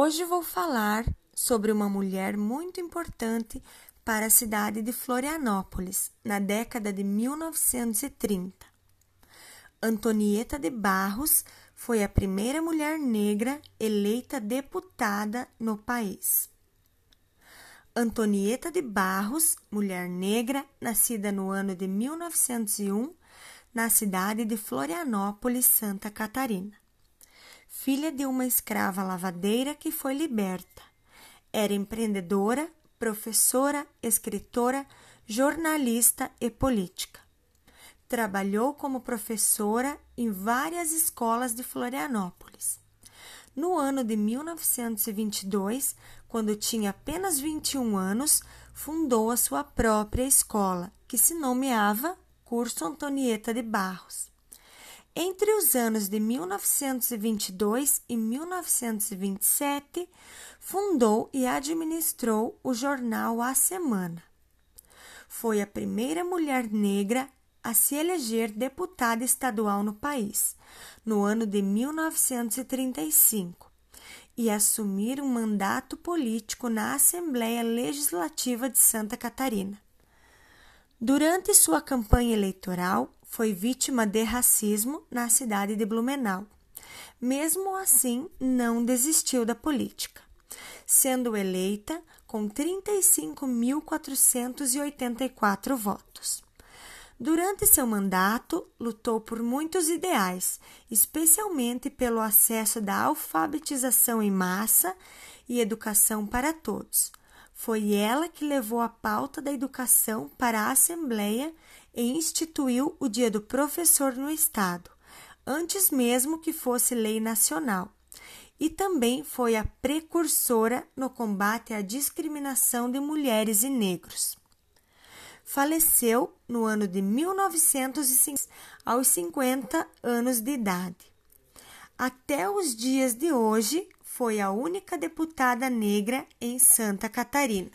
Hoje vou falar sobre uma mulher muito importante para a cidade de Florianópolis, na década de 1930. Antonieta de Barros foi a primeira mulher negra eleita deputada no país. Antonieta de Barros, mulher negra, nascida no ano de 1901, na cidade de Florianópolis, Santa Catarina filha de uma escrava lavadeira que foi liberta. Era empreendedora, professora, escritora, jornalista e política. Trabalhou como professora em várias escolas de Florianópolis. No ano de 1922, quando tinha apenas 21 anos, fundou a sua própria escola, que se nomeava Curso Antonieta de Barros. Entre os anos de 1922 e 1927, fundou e administrou o jornal A Semana. Foi a primeira mulher negra a se eleger deputada estadual no país, no ano de 1935, e assumir um mandato político na Assembleia Legislativa de Santa Catarina. Durante sua campanha eleitoral, foi vítima de racismo na cidade de Blumenau. Mesmo assim, não desistiu da política, sendo eleita com 35.484 votos. Durante seu mandato, lutou por muitos ideais, especialmente pelo acesso da alfabetização em massa e educação para todos. Foi ela que levou a pauta da educação para a Assembleia e instituiu o Dia do Professor no Estado, antes mesmo que fosse lei nacional. E também foi a precursora no combate à discriminação de mulheres e negros. Faleceu no ano de 1950, aos 50 anos de idade. Até os dias de hoje, foi a única deputada negra em Santa Catarina.